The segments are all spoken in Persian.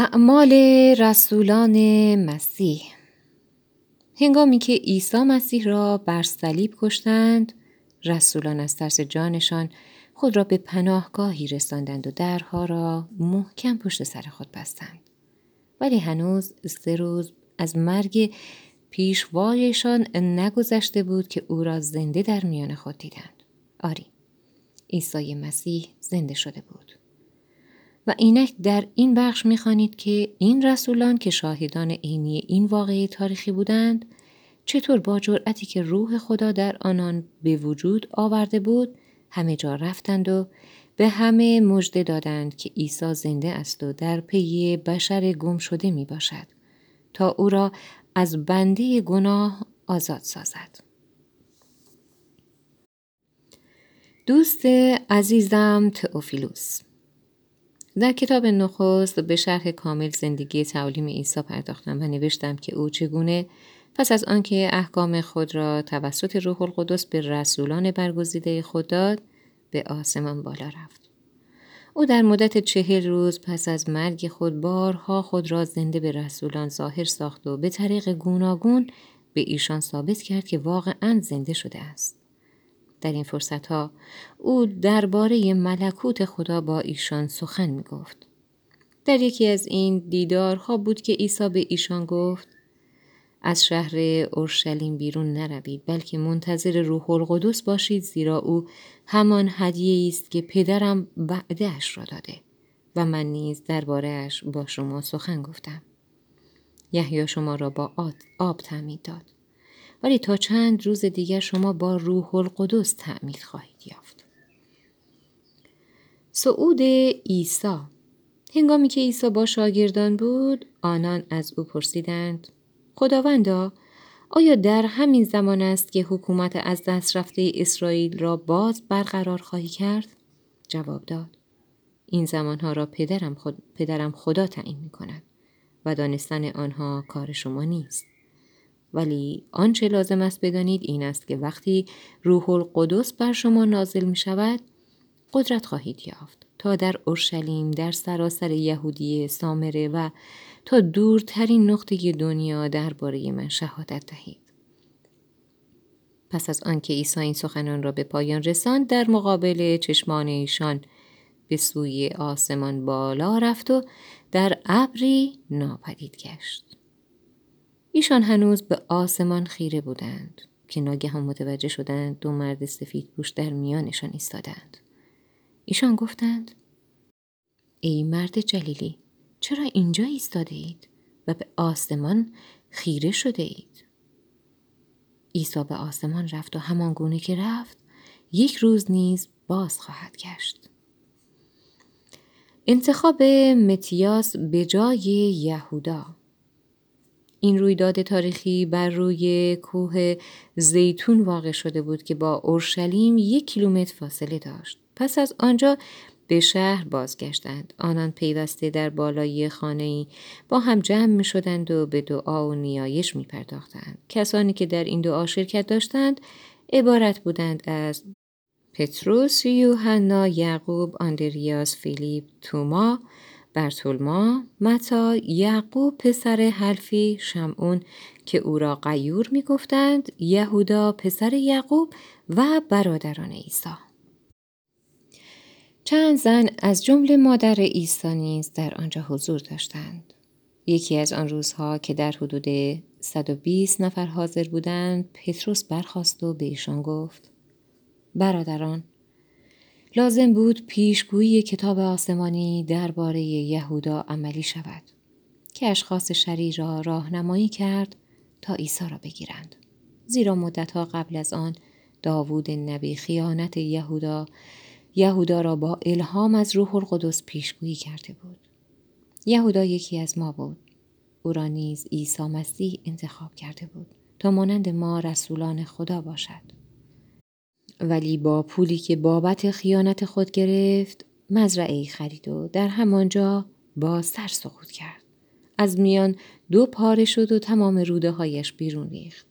اعمال رسولان مسیح. هنگامی که عیسی مسیح را بر صلیب کشتند رسولان از ترس جانشان خود را به پناهگاهی رساندند و درها را محکم پشت سر خود بستند. ولی هنوز سه روز از مرگ پیشوایشان نگذشته بود که او را زنده در میان خود دیدند. آری عیسی مسیح زنده شده بود. و اینک در این بخش می‌خوانید که این رسولان که شاهدان عینی این واقعه تاریخی بودند چطور با جرأتی که روح خدا در آنان به وجود آورده بود همه جا رفتند و به همه مژده دادند که عیسی زنده است و در پی بشر گم شده می باشد تا او را از بنده گناه آزاد سازد. دوست عزیزم تئوفیلوس در کتاب نخست به شرح کامل زندگی تعالیم عیسی پرداختم و نوشتم که او چگونه پس از آنکه احکام خود را توسط روح القدس به رسولان برگزیده خود داد به آسمان بالا رفت. او در مدت چهل روز پس از مرگ خود بارها خود را زنده به رسولان ظاهر ساخت و به طریق گوناگون به ایشان ثابت کرد که واقعا زنده شده است. در این فرصت ها او درباره ملکوت خدا با ایشان سخن می گفت. در یکی از این دیدارها بود که عیسی به ایشان گفت از شهر اورشلیم بیرون نروید بلکه منتظر روح القدس باشید زیرا او همان هدیه است که پدرم وعدهاش را داده و من نیز دربارهاش با شما سخن گفتم یحیی شما را با آب تعمید داد ولی تا چند روز دیگر شما با روح القدس تعمید خواهید یافت. سعود عیسی هنگامی که عیسی با شاگردان بود آنان از او پرسیدند خداوندا آیا در همین زمان است که حکومت از دست رفته اسرائیل را باز برقرار خواهی کرد؟ جواب داد این زمانها را پدرم, خود، پدرم خدا تعیین می کند و دانستن آنها کار شما نیست. ولی آنچه لازم است بدانید این است که وقتی روح القدس بر شما نازل می شود قدرت خواهید یافت. تا در اورشلیم در سراسر یهودی سامره و تا دورترین نقطه دنیا درباره من شهادت دهید. پس از آنکه عیسی این سخنان را به پایان رساند در مقابل چشمان ایشان به سوی آسمان بالا رفت و در ابری ناپدید گشت. ایشان هنوز به آسمان خیره بودند که ناگهان متوجه شدند دو مرد سفید پوش در میانشان ایستادند. ایشان گفتند ای مرد جلیلی چرا اینجا ایستاده اید و به آسمان خیره شده اید؟ عیسی به آسمان رفت و همان گونه که رفت یک روز نیز باز خواهد گشت. انتخاب متیاس به جای یهودا این رویداد تاریخی بر روی کوه زیتون واقع شده بود که با اورشلیم یک کیلومتر فاصله داشت. پس از آنجا به شهر بازگشتند. آنان پیوسته در بالای خانه ای با هم جمع می شدند و به دعا و نیایش می پرداختند. کسانی که در این دعا شرکت داشتند عبارت بودند از پتروس، یوحنا، یعقوب، آندریاس، فیلیپ، توما، برتولما، متا، یعقوب پسر حلفی، شمعون که او را قیور می گفتند، یهودا پسر یعقوب و برادران عیسی. چند زن از جمله مادر عیسی نیز در آنجا حضور داشتند. یکی از آن روزها که در حدود 120 نفر حاضر بودند، پتروس برخاست و به ایشان گفت: برادران، لازم بود پیشگویی کتاب آسمانی درباره یهودا عملی شود که اشخاص شری را راهنمایی کرد تا عیسی را بگیرند. زیرا مدتها قبل از آن داوود نبی خیانت یهودا یهودا را با الهام از روح القدس پیشگویی کرده بود. یهودا یکی از ما بود. او را نیز عیسی مسیح انتخاب کرده بود تا مانند ما رسولان خدا باشد. ولی با پولی که بابت خیانت خود گرفت مزرعه خرید و در همانجا با سر سقوط کرد. از میان دو پاره شد و تمام روده هایش بیرون ریخت.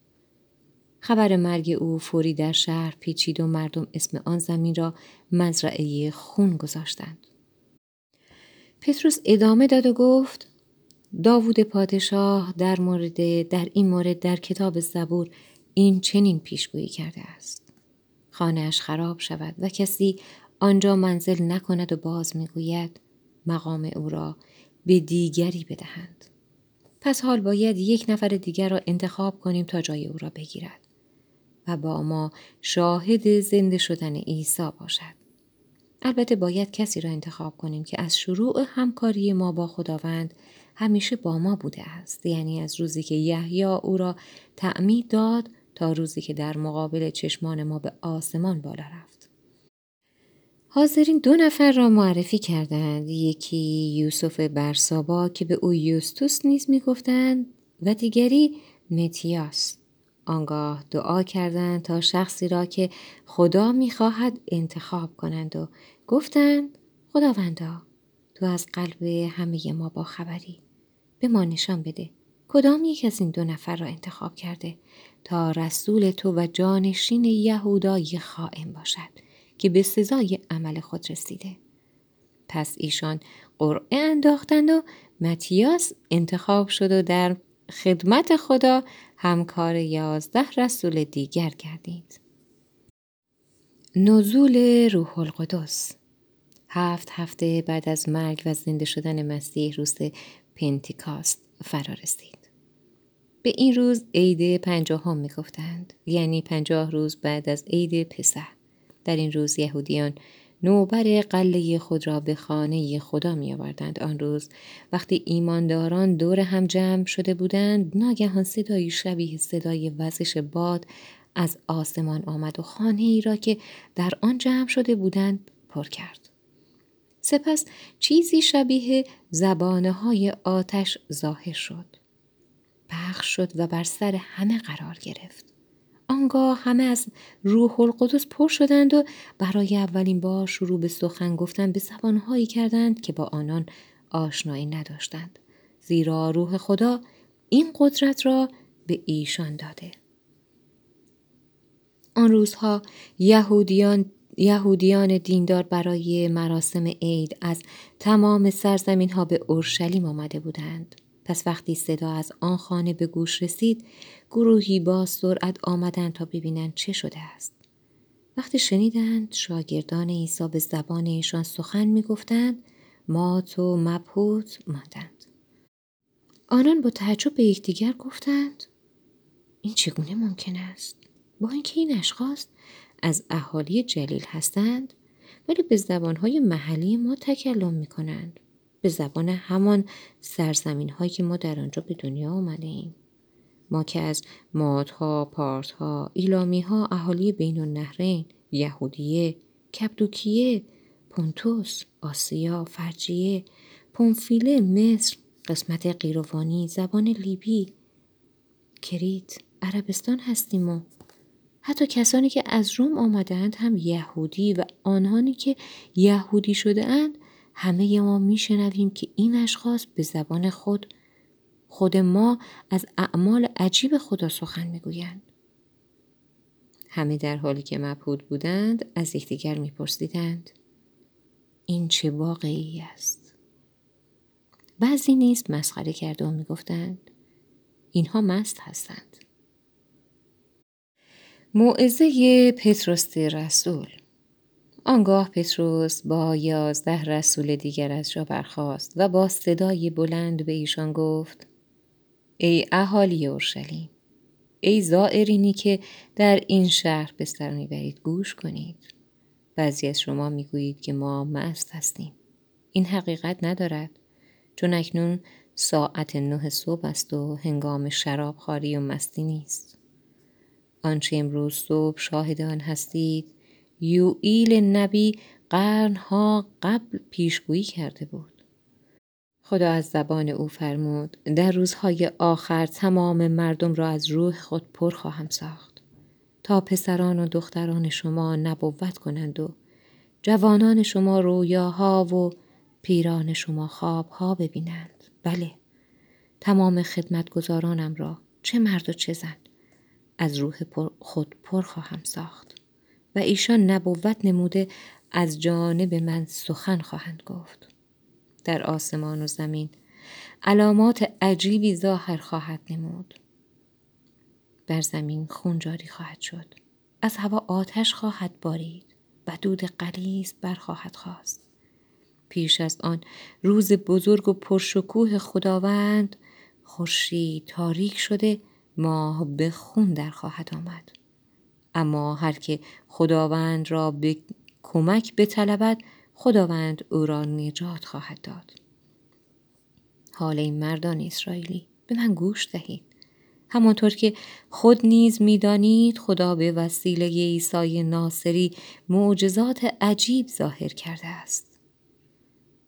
خبر مرگ او فوری در شهر پیچید و مردم اسم آن زمین را مزرعه خون گذاشتند. پتروس ادامه داد و گفت داوود پادشاه در مورد در این مورد در کتاب زبور این چنین پیشگویی کرده است خانهاش خراب شود و کسی آنجا منزل نکند و باز می‌گوید مقام او را به دیگری بدهند. پس حال باید یک نفر دیگر را انتخاب کنیم تا جای او را بگیرد و با ما شاهد زنده شدن عیسی باشد. البته باید کسی را انتخاب کنیم که از شروع همکاری ما با خداوند همیشه با ما بوده است یعنی از روزی که یحیی او را تعمید داد تا روزی که در مقابل چشمان ما به آسمان بالا رفت. حاضرین دو نفر را معرفی کردند. یکی یوسف برسابا که به او یوستوس نیز می‌گفتند و دیگری متیاس. آنگاه دعا کردند تا شخصی را که خدا می‌خواهد انتخاب کنند و گفتند خداوندا تو از قلب همه ما با خبری به ما نشان بده کدام یک از این دو نفر را انتخاب کرده تا رسول تو و جانشین یهودای خائن باشد که به سزای عمل خود رسیده پس ایشان قرعه انداختند و متیاس انتخاب شد و در خدمت خدا همکار یازده رسول دیگر گردید. نزول روح القدس هفت هفته بعد از مرگ و زنده شدن مسیح روز پنتیکاست فرا رسید. به این روز عید پنجاهم می‌گفتند یعنی پنجاه روز بعد از عید پسح در این روز یهودیان نوبر قله خود را به خانه خدا می آوردند آن روز وقتی ایمانداران دور هم جمع شده بودند ناگهان صدایی شبیه صدای وزش باد از آسمان آمد و خانه ای را که در آن جمع شده بودند پر کرد. سپس چیزی شبیه زبانه های آتش ظاهر شد. پخش شد و بر سر همه قرار گرفت. آنگاه همه از روح القدس پر شدند و برای اولین بار شروع به سخن گفتن به زبانهایی کردند که با آنان آشنایی نداشتند. زیرا روح خدا این قدرت را به ایشان داده. آن روزها یهودیان یهودیان دیندار برای مراسم عید از تمام سرزمین ها به اورشلیم آمده بودند. پس وقتی صدا از آن خانه به گوش رسید گروهی با سرعت آمدند تا ببینند چه شده است. وقتی شنیدند شاگردان عیسی به زبان ایشان سخن می‌گفتند مات و مبهوت ماندند. آنان با تعجب به یکدیگر گفتند این چگونه ممکن است؟ با اینکه این اشخاص از اهالی جلیل هستند ولی به زبانهای محلی ما تکلم می کنند. به زبان همان سرزمین هایی که ما در آنجا به دنیا آمده ایم. ما که از مادها، پارتها، ایلامی ها، اهالی بین النهرین، یهودیه، کپدوکیه، پونتوس، آسیا، فرجیه، پونفیله، مصر، قسمت قیروانی، زبان لیبی، کریت، عربستان هستیم و حتی کسانی که از روم آمدند هم یهودی و آنهانی که یهودی شده اند همه ما میشنویم که این اشخاص به زبان خود خود ما از اعمال عجیب خدا سخن می‌گویند. همه در حالی که مبهود بودند از یکدیگر میپرسیدند این چه واقعی است؟ بعضی نیز مسخره کرده و می‌گفتند اینها مست هستند. موعظه پتروس رسول آنگاه پتروس با یازده رسول دیگر از جا برخاست و با صدای بلند به ایشان گفت ای اهالی اورشلیم ای زائرینی که در این شهر به سر می‌برید گوش کنید. بعضی از شما می‌گویید که ما مست هستیم. این حقیقت ندارد چون اکنون ساعت نه صبح است و هنگام شراب خاری و مستی نیست. آنچه امروز صبح شاهد آن هستید یوئیل نبی قرنها قبل پیشگویی کرده بود. خدا از زبان او فرمود در روزهای آخر تمام مردم را از روح خود پر خواهم ساخت. تا پسران و دختران شما نبوت کنند و جوانان شما رویاها و پیران شما خوابها ببینند. بله تمام خدمتگزارانم را چه مرد و چه زن از روح خود پر خواهم ساخت. و ایشان نبوت نموده از جانب من سخن خواهند گفت. در آسمان و زمین علامات عجیبی ظاهر خواهد نمود. بر زمین خون جاری خواهد شد. از هوا آتش خواهد بارید و دود قلیز برخواهد خواست پیش از آن روز بزرگ و پرشکوه خداوند خورشید تاریک شده ماه به خون در خواهد آمد. اما هر که خداوند را به کمک بطلبد خداوند او را نجات خواهد داد. حال این مردان اسرائیلی به من گوش دهید. همانطور که خود نیز می‌دانید خدا به وسیله عیسی ناصری معجزات عجیب ظاهر کرده است.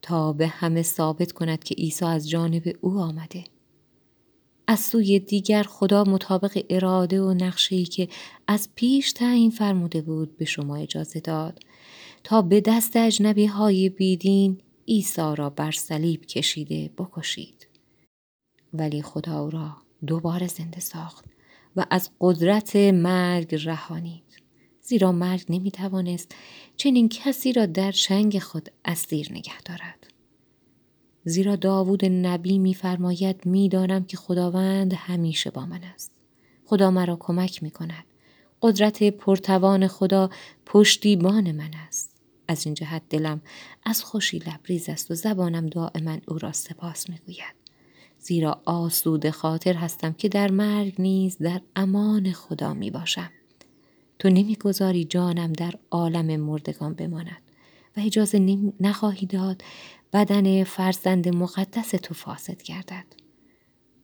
تا به همه ثابت کند که عیسی از جانب او آمده. از سوی دیگر خدا مطابق اراده و نقشه‌ای که از پیش تعیین فرموده بود به شما اجازه داد. تا به دست اجنبی های بیدین عیسی را بر صلیب کشیده بکشید. ولی خدا او را دوباره زنده ساخت و از قدرت مرگ رهانید. زیرا مرگ نمی‌توانست چنین کسی را در چنگ خود اسیر نگه دارد. زیرا داوود نبی میفرماید می‌دانم که خداوند همیشه با من است. خدا مرا کمک می کند قدرت پرتوان خدا پشتیبان من است. از این جهت دلم از خوشی لبریز است و زبانم دائما او را سپاس می‌گوید. زیرا آسود خاطر هستم که در مرگ نیز در امان خدا می باشم. تو نمی‌گذاری جانم در عالم مردگان بماند. و اجازه نخواهی داد بدن فرزند مقدس تو فاسد گردد.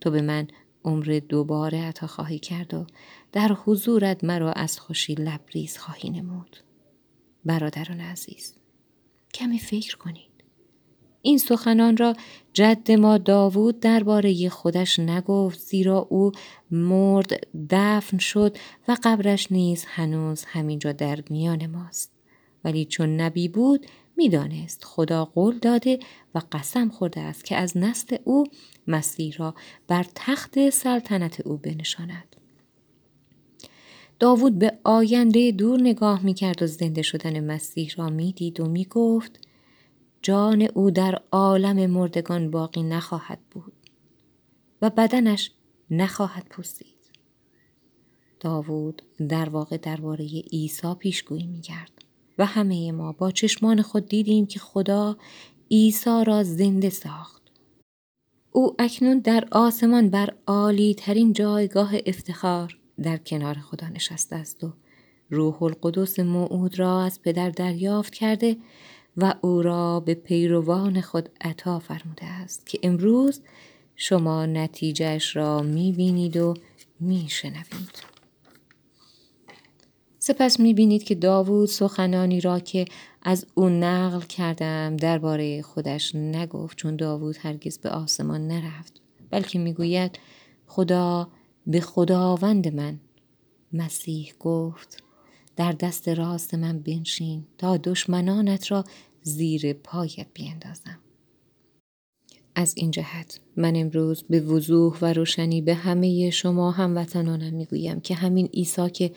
تو به من عمر دوباره عطا خواهی کرد و در حضورت مرا از خوشی لبریز خواهی نمود. برادران عزیز کمی فکر کنید. این سخنان را جد ما داوود درباره خودش نگفت زیرا او مرد دفن شد و قبرش نیز هنوز همینجا در میان ماست ولی چون نبی بود می‌دانست خدا قول داده و قسم خورده است که از نسل او مسیح را بر تخت سلطنت او بنشاند داوود به آینده دور نگاه می‌کرد و زنده شدن مسیح را می‌دید و می‌گفت جان او در عالم مردگان باقی نخواهد بود و بدنش نخواهد پوسید. داوود در واقع درباره عیسی پیشگویی می‌کرد و همه ما با چشمان خود دیدیم که خدا عیسی را زنده ساخت. او اکنون در آسمان بر عالی ترین جایگاه افتخار در کنار خدا نشسته است و روح القدس موعود را از پدر دریافت کرده و او را به پیروان خود عطا فرموده است که امروز شما نتیجهش را می بینید و می شنوید. سپس می بینید که داوود سخنانی را که از او نقل کردم درباره خودش نگفت چون داوود هرگز به آسمان نرفت بلکه می‌گوید خدا به خداوند من مسیح گفت در دست راست من بنشین تا دشمنانت را زیر پایت بیندازم. از این جهت من امروز به وضوح و روشنی به همه شما هموطنانم می‌گویم که همین عیسی که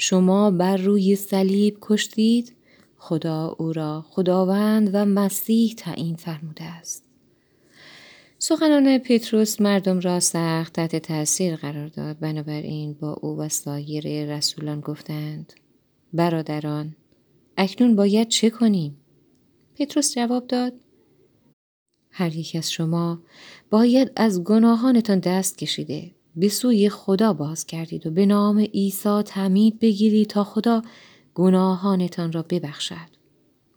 شما بر روی صلیب کشتید؟ خدا او را خداوند و مسیح تعیین فرموده است. سخنان پتروس مردم را سخت تحت تاثیر قرار داد. بنابراین با او و سایر رسولان گفتند برادران اکنون باید چه کنیم؟ پتروس جواب داد هر یک از شما باید از گناهانتان دست کشیده. به سوی خدا باز کردید و به نام عیسی تعمید بگیرید تا خدا گناهانتان را ببخشد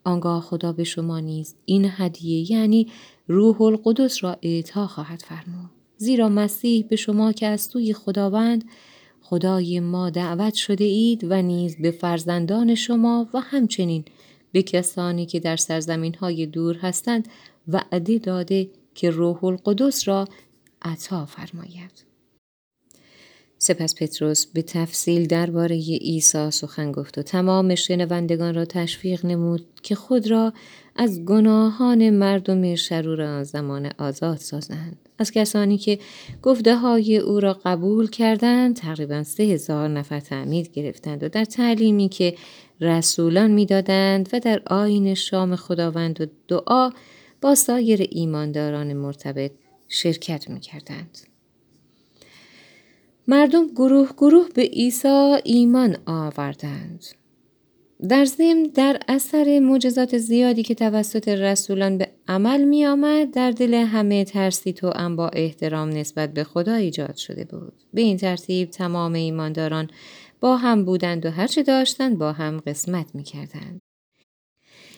آنگاه خدا به شما نیز این هدیه یعنی روح القدس را اعطا خواهد فرمود زیرا مسیح به شما که از سوی خداوند خدای ما دعوت شده اید و نیز به فرزندان شما و همچنین به کسانی که در سرزمین های دور هستند وعده داده که روح القدس را عطا فرماید. سپس پتروس به تفصیل درباره عیسی سخن گفت و تمام شنوندگان را تشویق نمود که خود را از گناهان مردم شرور آن زمان آزاد سازند. از کسانی که گفته های او را قبول کردند تقریبا سه هزار نفر تعمید گرفتند و در تعلیمی که رسولان می‌دادند و در آین شام خداوند و دعا با سایر ایمانداران مرتبط شرکت می کردند. مردم گروه گروه به عیسی ایمان آوردند. در ضمن در اثر معجزات زیادی که توسط رسولان به عمل می آمد در دل همه ترسی تو ام با احترام نسبت به خدا ایجاد شده بود. به این ترتیب تمام ایمانداران با هم بودند و هرچه داشتند با هم قسمت می کردند.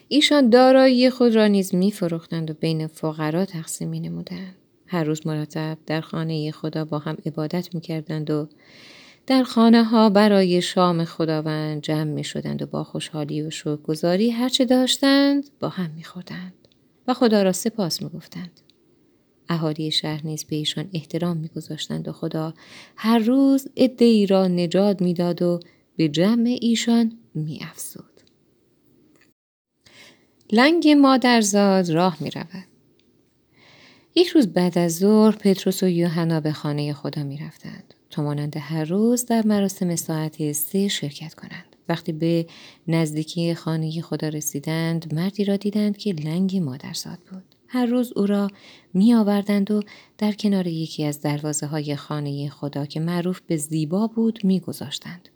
ایشان دارایی خود را نیز می فروختند و بین فقرا تقسیم می نمودند. هر روز مرتب در خانه خدا با هم عبادت می کردند و در خانه ها برای شام خداوند جمع می شدند و با خوشحالی و شکرگزاری هرچه داشتند با هم می خوردند و خدا را سپاس می گفتند. اهالی شهر نیز به ایشان احترام میگذاشتند و خدا هر روز ای را نجات می‌داد و به جمع ایشان میافزود لنگ مادرزاد راه می رود. یک روز بعد از ظهر پتروس و یوحنا به خانه خدا می رفتند. تا مانند هر روز در مراسم ساعت سه شرکت کنند. وقتی به نزدیکی خانه خدا رسیدند مردی را دیدند که لنگ مادرزاد بود. هر روز او را می آوردند و در کنار یکی از دروازه های خانه خدا که معروف به زیبا بود می گذاشتند.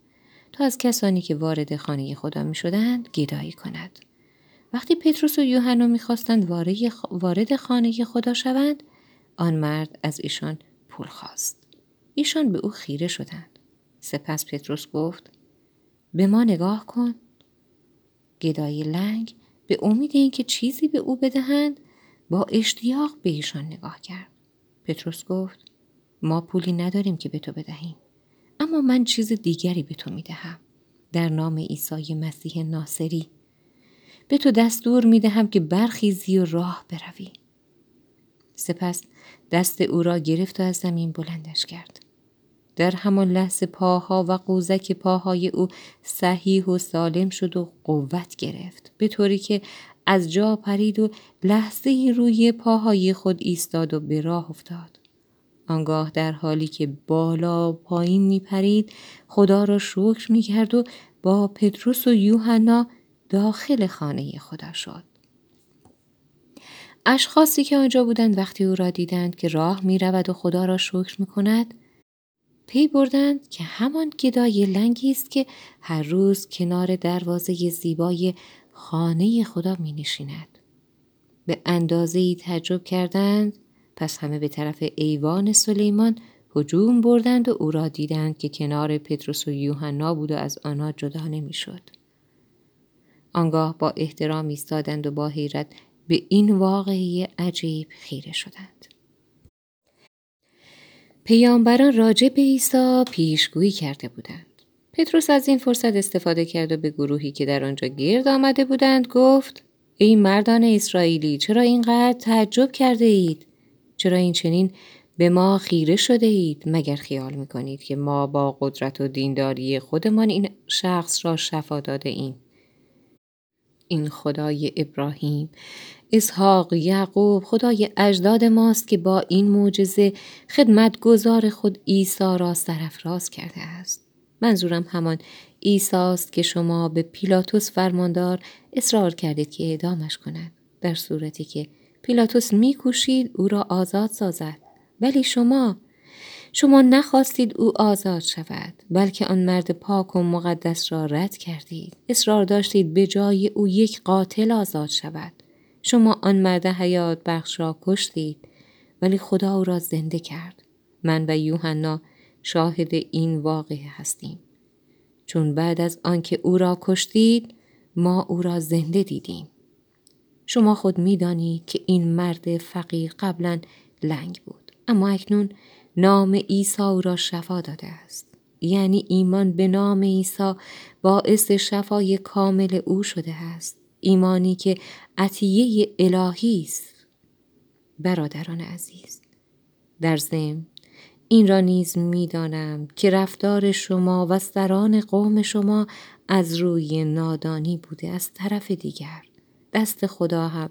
تا از کسانی که وارد خانه خدا می شدند گدایی کند. وقتی پتروس و یوحنا می‌خواستند وارد خانه خدا شوند آن مرد از ایشان پول خواست. ایشان به او خیره شدند. سپس پتروس گفت به ما نگاه کن. گدای لنگ به امید اینکه چیزی به او بدهند با اشتیاق به ایشان نگاه کرد. پتروس گفت ما پولی نداریم که به تو بدهیم اما من چیز دیگری به تو می‌دهم. در نام عیسی مسیح ناصری. به تو دستور می دهم که برخیزی و راه بروی. سپس دست او را گرفت و از زمین بلندش کرد. در همان لحظه پاها و قوزک پاهای او صحیح و سالم شد و قوت گرفت به طوری که از جا پرید و لحظه روی پاهای خود ایستاد و به راه افتاد. آنگاه در حالی که بالا پایین می پرید خدا را شکر می کرد و با پتروس و یوحنا داخل خانه خدا شد. اشخاصی که آنجا بودند وقتی او را دیدند که راه می رود و خدا را شکر می کند پی بردند که همان گدای لنگی است که هر روز کنار دروازه زیبای خانه خدا می نشیند. به اندازه ای تعجب کردند پس همه به طرف ایوان سلیمان هجوم بردند و او را دیدند که کنار پتروس و یوحنا بود و از آنها جدا نمی‌شد. آنگاه با احترام ایستادند و با حیرت به این واقعی عجیب خیره شدند. پیامبران راجع به عیسی پیشگویی کرده بودند. پتروس از این فرصت استفاده کرد و به گروهی که در آنجا گرد آمده بودند گفت ای مردان اسرائیلی چرا اینقدر تعجب کرده اید؟ چرا این چنین به ما خیره شده اید مگر خیال می‌کنید که ما با قدرت و دینداری خودمان این شخص را شفا داده ایم؟ این خدای ابراهیم. اسحاق یعقوب خدای اجداد ماست که با این معجزه خدمتگزار خود عیسی را سرفراز کرده است. منظورم همان عیسی است که شما به پیلاتوس فرماندار اصرار کردید که اعدامش کند. در صورتی که پیلاتوس میکوشید او را آزاد سازد. ولی شما شما نخواستید او آزاد شود بلکه آن مرد پاک و مقدس را رد کردید. اصرار داشتید به جای او یک قاتل آزاد شود. شما آن مرد حیات بخش را کشتید ولی خدا او را زنده کرد. من و یوحنا شاهد این واقعه هستیم. چون بعد از آنکه او را کشتید ما او را زنده دیدیم. شما خود می‌دانید که این مرد فقیر قبلا لنگ بود. اما اکنون نام عیسی او را شفا داده است. یعنی ایمان به نام عیسی باعث شفای کامل او شده است. ایمانی که عطیه الهی است. برادران عزیز در ضمن این را نیز می‌دانم که رفتار شما و سران قوم شما از روی نادانی بوده از طرف دیگر. دست خدا هم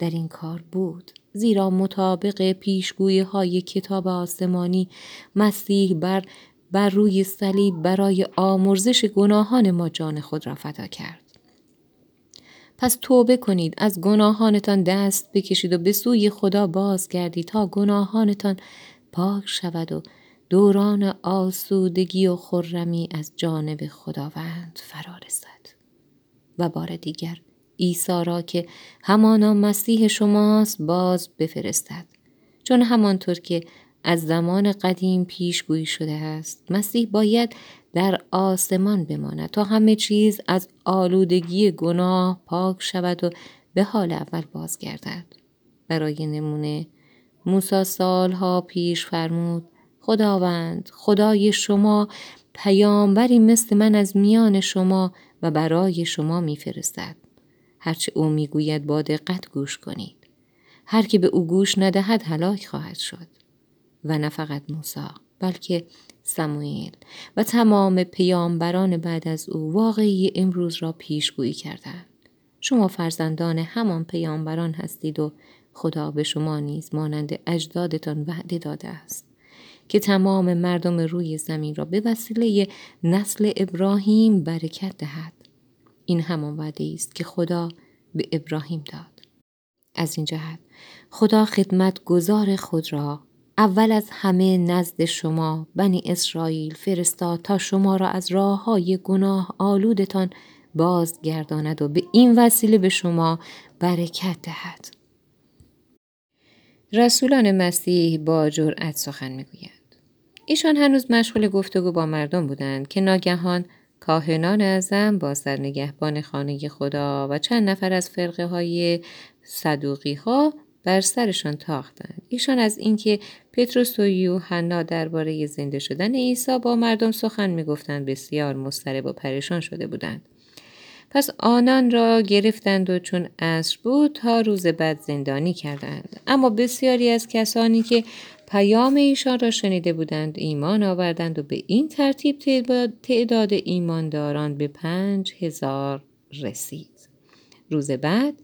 در این کار بود. زیرا مطابق پیشگویی های کتاب آسمانی مسیح بر بر روی صلیب برای آمرزش گناهان ما جان خود را فدا کرد. پس توبه کنید. از گناهانتان دست بکشید و به سوی خدا بازگردید تا گناهانتان پاک شود و دوران آسودگی و خرمی از جانب خداوند فرا رسد و بار دیگر عیسی را که همانا مسیح شماست باز بفرستد. چون همانطور که از زمان قدیم پیشگویی شده است مسیح باید در آسمان بماند تا همه چیز از آلودگی گناه پاک شود و به حال اول بازگردد. برای نمونه موسی سالها پیش فرمود خداوند خدای شما پیامبری مثل من از میان شما و برای شما میفرستد. هرچه او می‌گوید با دقت گوش کنید. هر که به او گوش ندهد هلاک خواهد شد. و نه فقط موسی بلکه سموئیل و تمام پیامبران بعد از او واقعی امروز را پیشگویی کردند. شما فرزندان همان پیامبران هستید و خدا به شما نیز مانند اجدادتان وعده داده است که تمام مردم روی زمین را به وسیله نسل ابراهیم برکت دهد. این همان وعده است که خدا به ابراهیم داد از این جهت خدا خدمت گذار خود را اول از همه نزد شما بنی اسرائیل فرستاد تا شما را از راه های گناه آلودتان بازگرداند و به این وسیله به شما برکت دهد. رسولان مسیح با جرأت سخن می‌گویند. ایشان هنوز مشغول گفتگو با مردم بودند که ناگهان کاهنان اعظم با سرنگهبان خانه خدا و چند نفر از فرقه های صدوقی ها بر سرشان تاختند. ایشان از اینکه پتروس و یوحنا درباره زنده شدن عیسی با مردم سخن می‌گفتند بسیار مضطرب و پریشان شده بودند. پس آنان را گرفتند و چون عصر بود تا روز بعد زندانی کردند. اما بسیاری از کسانی که پیام ایشان را شنیده بودند ایمان آوردند و به این ترتیب تعداد ایمانداران به پنج هزار رسید روز بعد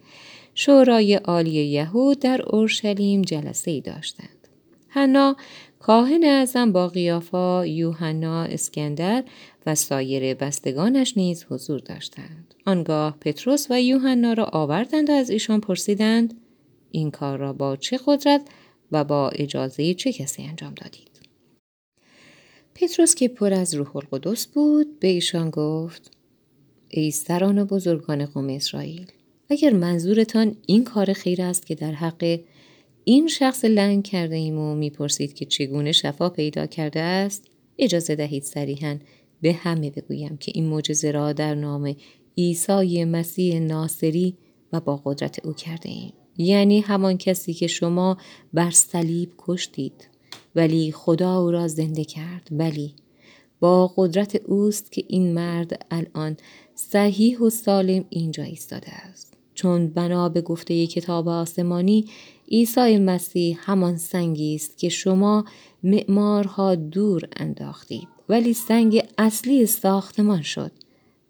شورای عالی یهود در اورشلیم جلسه ای داشتند. حنا کاهن اعظم با قیافا یوحنا اسکندر و سایر بستگانش نیز حضور داشتند. آنگاه پتروس و یوحنا را آوردند و از ایشان پرسیدند این کار را با چه قدرت و با اجازه چه کسی انجام دادید؟ پتروس که پر از روح القدس بود به ایشان گفت ای سران و بزرگان قوم اسرائیل اگر منظورتان این کار خیر است که در حق این شخص لنگ کرده ایم و می‌پرسید که چگونه شفا پیدا کرده است اجازه دهید صریحا به همه بگویم که این معجزه را در نام عیسی مسیح ناصری و با قدرت او کرده ایم. یعنی همان کسی که شما بر صلیب کشتید. ولی خدا او را زنده کرد. ولی با قدرت اوست که این مرد الان صحیح و سالم اینجا ایستاده است. چون بنا به گفته کتاب آسمانی عیسی مسیح همان سنگی است که شما معمارها دور انداختید. ولی سنگ اصلی ساختمان شد.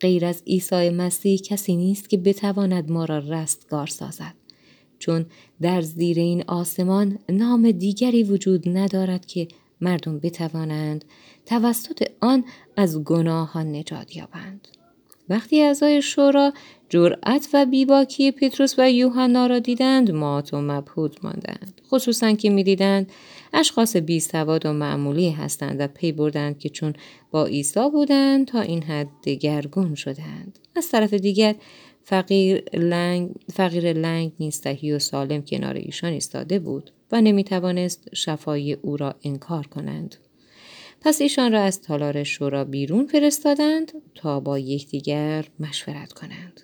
غیر از عیسی مسیح کسی نیست که بتواند ما را رستگار سازد. چون در زیر این آسمان نام دیگری وجود ندارد که مردم بتوانند توسط آن از گناهان نجات یابند. وقتی اعضای شورا جرأت و بیباکی پتروس و یوحنا را دیدند مات و مبهود ماندند. خصوصا که می‌دیدند اشخاص بی سواد و معمولی هستند و پی بردند که چون با عیسی بودند تا این حد دگرگون شدند. از طرف دیگر فقیر لنگ, فقیر لنگ نیز و سالم کنار ایشان ایستاده بود و نمی‌توانست شفای او را انکار کنند. پس ایشان را از تالار شورا بیرون فرستادند تا با یکدیگر مشورت کنند.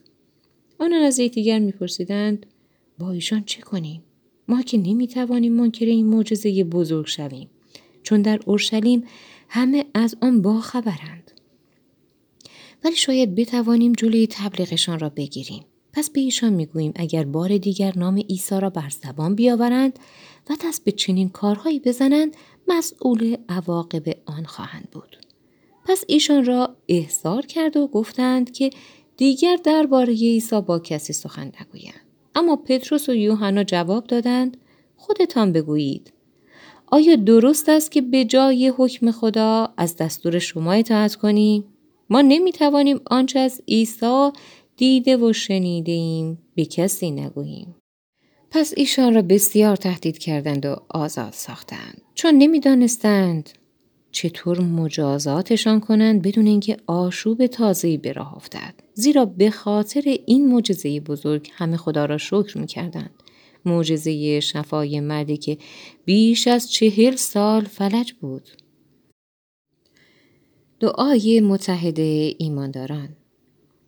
آنان از یکدیگر میپرسیدند با ایشان چه کنیم؟ ما که نمی‌توانیم منکر این معجزه بزرگ شویم چون در اورشلیم همه از آن باخبرند. ولی شاید بتوانیم جلوی تبلیغشان را بگیریم. پس به ایشان می‌گوییم اگر بار دیگر نام عیسی را بر زبان بیاورند و دست به چنین کارهایی بزنند مسئول عواقب آن خواهند بود. پس ایشان را احضار کرد و گفتند که دیگر درباره عیسی با کسی سخن نگویند. اما پتروس و یوحنا جواب دادند خودتان بگویید. آیا درست است که به جای حکم خدا از دستور شما اطاعت کنیم؟ ما نمی توانیم آنچه از عیسی دیده و شنیده ایم به کسی نگوییم. پس ایشان را بسیار تهدید کردند و آزاد ساختند. چون نمی‌دانستند چطور مجازاتشان کنند بدون اینکه آشوب تازه‌ای به راه افتد. زیرا به خاطر این معجزه بزرگ همه خدا را شکر می‌کردند. معجزه شفای مردی که بیش از چهل سال فلج بود. دعای متحده ایمانداران.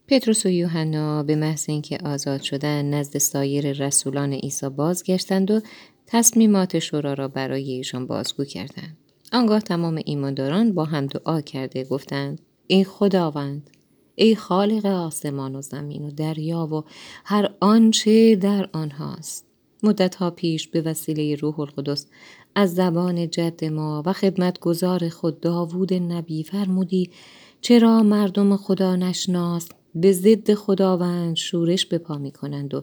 پتروس و یوحنا به محض اینکه آزاد شدن نزد سایر رسولان عیسی بازگشتند و تصمیمات شورا را برای ایشان بازگو کردند. آنگاه تمام ایمانداران با هم دعا کرده گفتند ای خداوند ای خالق آسمان و زمین و دریا و هر آنچه در آنهاست. مدتها پیش به وسیله روح القدس از زبان جد ما و خدمتگزار خود داوود نبی فرمودی چرا مردم خدا نشناس به ضد خداوند شورش به پا می کنند و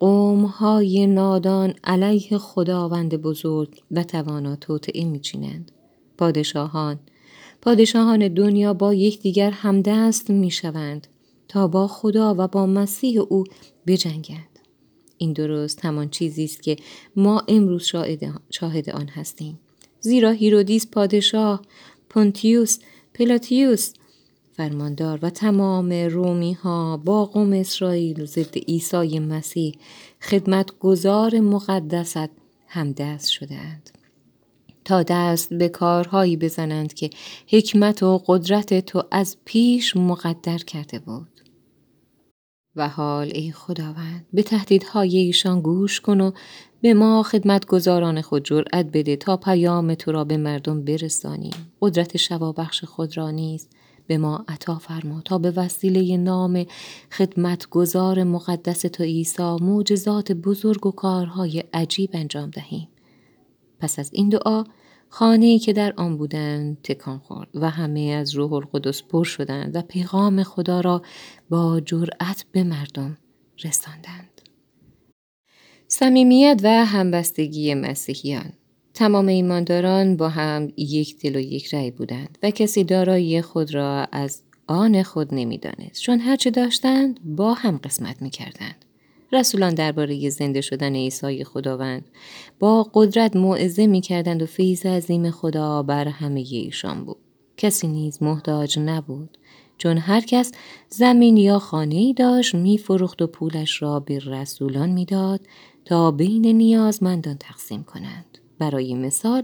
قومهای نادان علیه خداوند بزرگ و توانا توطعه می چینند. پادشاهان پادشاهان دنیا با یکدیگر همدست می شوند تا با خدا و با مسیح او بجنگند. این درست همان چیزی است که ما امروز شاهد آن هستیم. زیرا هیرودیس پادشاه، پونتیوس، پیلاتوس فرماندار و تمام رومی ها با قوم اسرائیل ضد عیسی مسیح خدمتگزار مقدست همدست شدهاند. تا دست به کارهایی بزنند که حکمت و قدرت تو از پیش مقدر کرده بود. و حال ای خداوند. به تهدیدهای ایشان گوش کن و به ما خدمتگزاران خود جرأت بده تا پیام تو را به مردم برسانیم. قدرت شوابخش خود را نیست به ما عطا فرما تا به وسیله نام خدمتگزار مقدس تو عیسی معجزات بزرگ و کارهای عجیب انجام دهیم. پس از این دعا خانه‌ای که در آن بودند تکان خورد و همه از روح القدس پر شدند و پیغام خدا را با جرأت به مردم رساندند. صمیمیت و همبستگی مسیحیان تمام ایمانداران با هم یک دل و یک رأی بودند و کسی دارایی خود را از آن خود نمی‌دانست چون هرچه داشتند با هم قسمت می‌کردند رسولان درباره زنده شدن عیسی خداوند. با قدرت موعظه می‌کردند و فیض عظیم خدا بر همه ایشان بود. کسی نیز محتاج نبود. چون هر کس زمین یا خانه ای داشت میفروخت و پولش را به رسولان می‌داد تا بین نیازمندان تقسیم کنند. برای مثال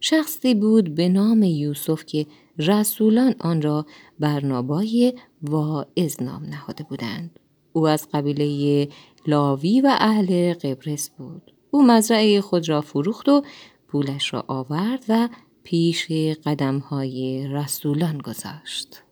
شخصی بود به نام یوسف که رسولان آن را برنابای واعظ نام نهاده بودند. او از قبیله لاوی و اهل قبرس بود. او مزرعه خود را فروخت و پولش را آورد و پیش قدم های رسولان گذاشت.